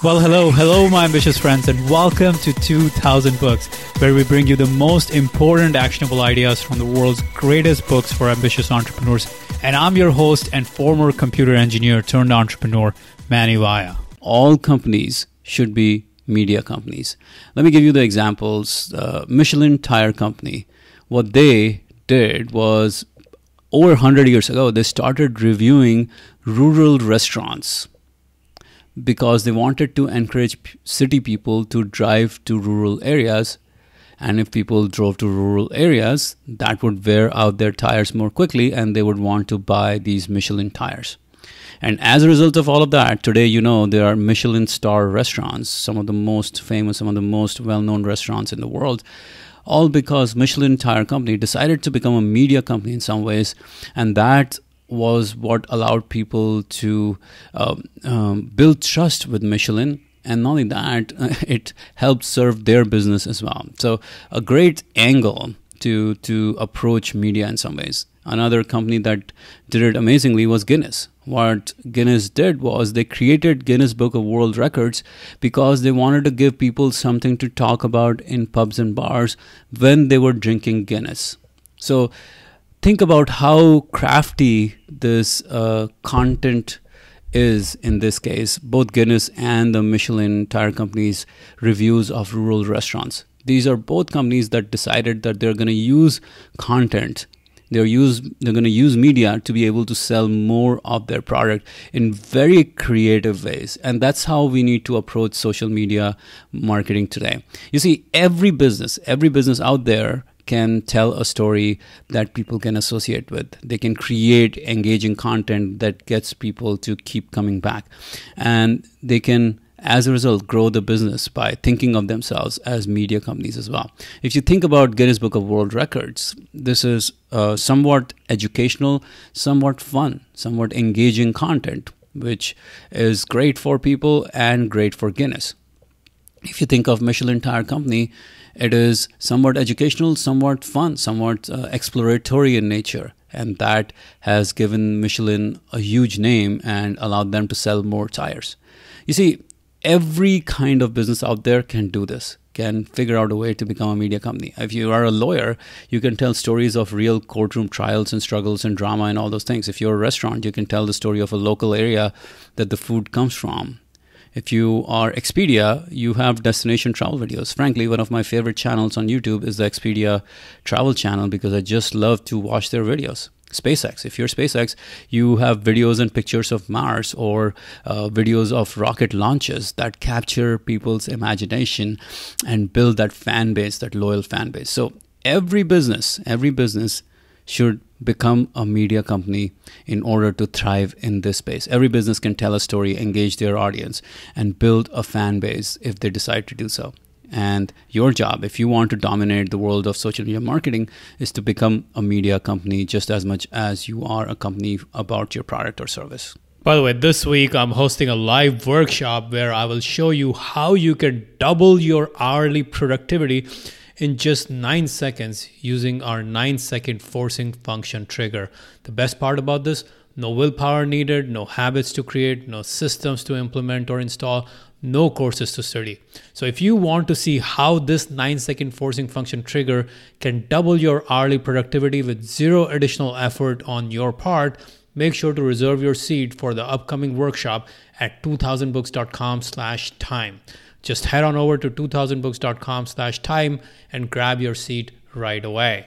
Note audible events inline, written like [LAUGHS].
Well, hello, hello, my ambitious friends, and welcome to 2000 Books, where we bring you the most important actionable ideas from the world's greatest books for ambitious entrepreneurs. And I'm your host and former computer engineer turned entrepreneur, Mani Vaya. All companies should be media companies. Let me give you the examples. Uh, Michelin Tire Company, what they did was over 100 years ago, they started reviewing rural restaurants because they wanted to encourage city people to drive to rural areas. And if people drove to rural areas, that would wear out their tires more quickly and they would want to buy these Michelin tires. And as a result of all of that, today, you know, there are Michelin star restaurants, some of the most famous, some of the most well known restaurants in the world, all because Michelin Tire Company decided to become a media company in some ways. And that was what allowed people to um, um, build trust with Michelin. And not only that, [LAUGHS] it helped serve their business as well. So, a great angle to, to approach media in some ways. Another company that did it amazingly was Guinness. What Guinness did was they created Guinness Book of World Records because they wanted to give people something to talk about in pubs and bars when they were drinking Guinness. So, think about how crafty this uh, content is in this case, both Guinness and the Michelin Tire Company's reviews of rural restaurants. These are both companies that decided that they're going to use content. They're use they're going to use media to be able to sell more of their product in very creative ways, and that's how we need to approach social media marketing today. You see, every business, every business out there can tell a story that people can associate with. They can create engaging content that gets people to keep coming back. And they can, as a result, grow the business by thinking of themselves as media companies as well. If you think about Guinness Book of World Records, this is uh, somewhat educational, somewhat fun, somewhat engaging content, which is great for people and great for Guinness. If you think of Michelin Tire Company, it is somewhat educational, somewhat fun, somewhat uh, exploratory in nature. And that has given Michelin a huge name and allowed them to sell more tires. You see, every kind of business out there can do this, can figure out a way to become a media company. If you are a lawyer, you can tell stories of real courtroom trials and struggles and drama and all those things. If you're a restaurant, you can tell the story of a local area that the food comes from if you are Expedia, you have destination travel videos. Frankly, one of my favorite channels on YouTube is the Expedia travel channel because I just love to watch their videos. SpaceX. If you're SpaceX, you have videos and pictures of Mars or uh, videos of rocket launches that capture people's imagination and build that fan base, that loyal fan base. So every business, every business should become a media company in order to thrive in this space. Every business can tell a story, engage their audience, and build a fan base if they decide to do so. And your job, if you want to dominate the world of social media marketing, is to become a media company just as much as you are a company about your product or service. By the way, this week I'm hosting a live workshop where I will show you how you can double your hourly productivity in just 9 seconds using our 9 second forcing function trigger. The best part about this no willpower needed, no habits to create, no systems to implement or install, no courses to study. So, if you want to see how this 9 second forcing function trigger can double your hourly productivity with zero additional effort on your part, make sure to reserve your seat for the upcoming workshop at 2000books.com/time. Just head on over to 2000books.com slash time and grab your seat right away.